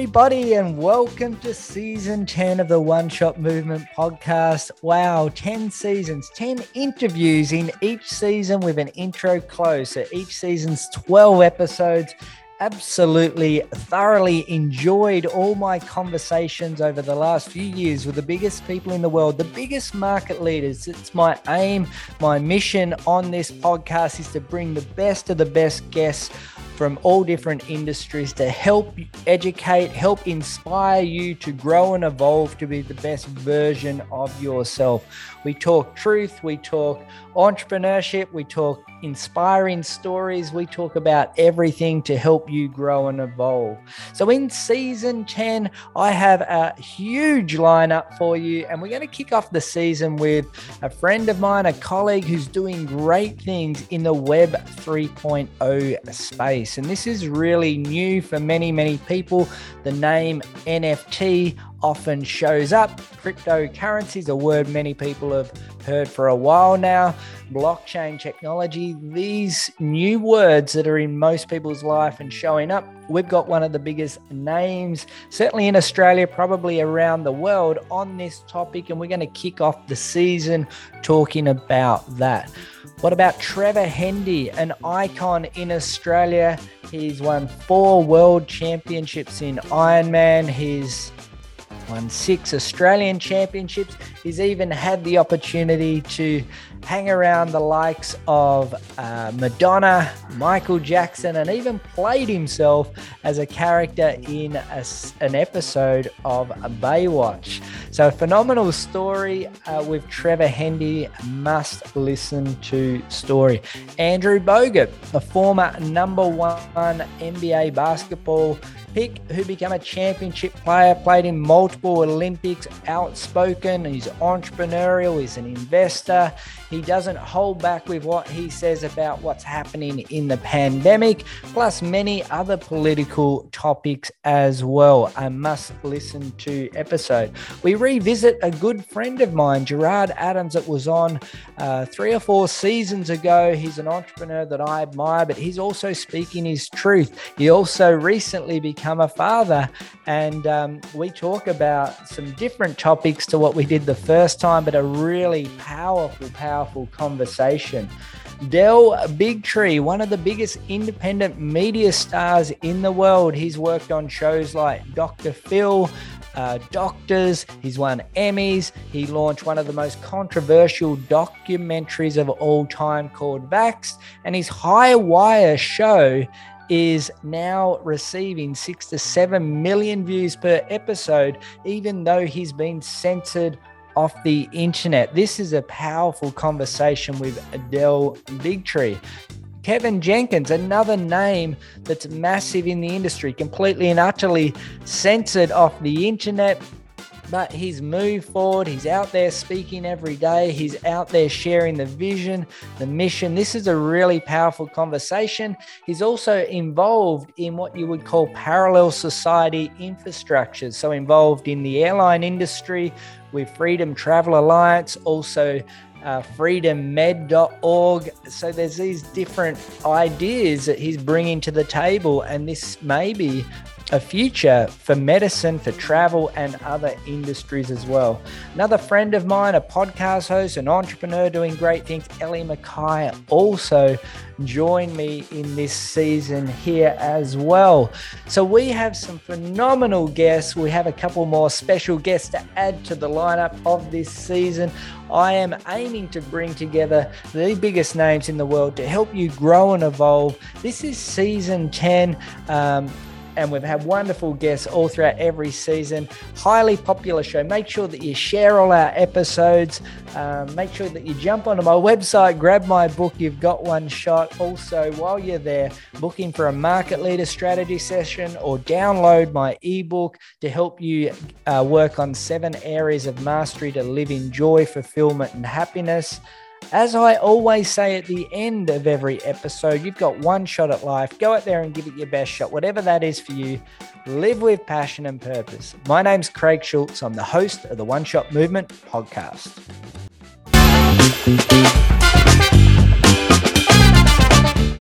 everybody, and welcome to season 10 of the One Shot Movement podcast. Wow, 10 seasons, 10 interviews in each season with an intro close. So each season's 12 episodes. Absolutely thoroughly enjoyed all my conversations over the last few years with the biggest people in the world, the biggest market leaders. It's my aim, my mission on this podcast is to bring the best of the best guests from all different industries to help educate, help inspire you to grow and evolve to be the best version of yourself. We talk truth, we talk entrepreneurship, we talk inspiring stories, we talk about everything to help you grow and evolve. So, in season 10, I have a huge lineup for you, and we're going to kick off the season with a friend of mine, a colleague who's doing great things in the Web 3.0 space. And this is really new for many, many people. The name NFT often shows up. Cryptocurrency is a word many people have heard for a while now. Blockchain technology, these new words that are in most people's life and showing up. We've got one of the biggest names, certainly in Australia, probably around the world, on this topic. And we're going to kick off the season talking about that. What about Trevor Hendy, an icon in Australia? He's won four world championships in Ironman. He's won six Australian championships. He's even had the opportunity to hang around the likes of uh, Madonna, Michael Jackson, and even played himself as a character in a, an episode of Baywatch. So, a phenomenal story uh, with Trevor Hendy. Must listen to story. Andrew Bogut, a former number one NBA basketball pick who became a championship player, played in multiple Olympics, outspoken, he's entrepreneurial, he's an investor. He doesn't hold back with what he says about what's happening in the pandemic, plus many other political topics as well. A must listen to episode. We revisit a good friend of mine, Gerard Adams, that was on uh, three or four seasons ago. He's an entrepreneur that I admire, but he's also speaking his truth. He also recently become a father, and um, we talk about some different topics to what we did the first time, but a really powerful, powerful powerful conversation. Del Bigtree, one of the biggest independent media stars in the world. He's worked on shows like Dr. Phil, uh, Doctors. He's won Emmys. He launched one of the most controversial documentaries of all time called Vaxxed. And his High Wire show is now receiving six to seven million views per episode, even though he's been censored off the internet. This is a powerful conversation with Adele Bigtree. Kevin Jenkins, another name that's massive in the industry, completely and utterly censored off the internet, but he's moved forward. He's out there speaking every day. He's out there sharing the vision, the mission. This is a really powerful conversation. He's also involved in what you would call parallel society infrastructures. So, involved in the airline industry with Freedom Travel Alliance, also uh, freedommed.org. So there's these different ideas that he's bringing to the table, and this may be a future for medicine, for travel, and other industries as well. Another friend of mine, a podcast host, an entrepreneur doing great things, Ellie Mackay, also joined me in this season here as well. So we have some phenomenal guests. We have a couple more special guests to add to the lineup of this season. I am aiming to bring together the biggest names in the world to help you grow and evolve. This is season 10. Um, and we've had wonderful guests all throughout every season. Highly popular show. Make sure that you share all our episodes. Um, make sure that you jump onto my website, grab my book, You've Got One Shot. Also, while you're there, booking for a market leader strategy session or download my ebook to help you uh, work on seven areas of mastery to live in joy, fulfillment, and happiness. As I always say at the end of every episode, you've got one shot at life. Go out there and give it your best shot, whatever that is for you. Live with passion and purpose. My name's Craig Schulze. I'm the host of the One Shot Movement podcast.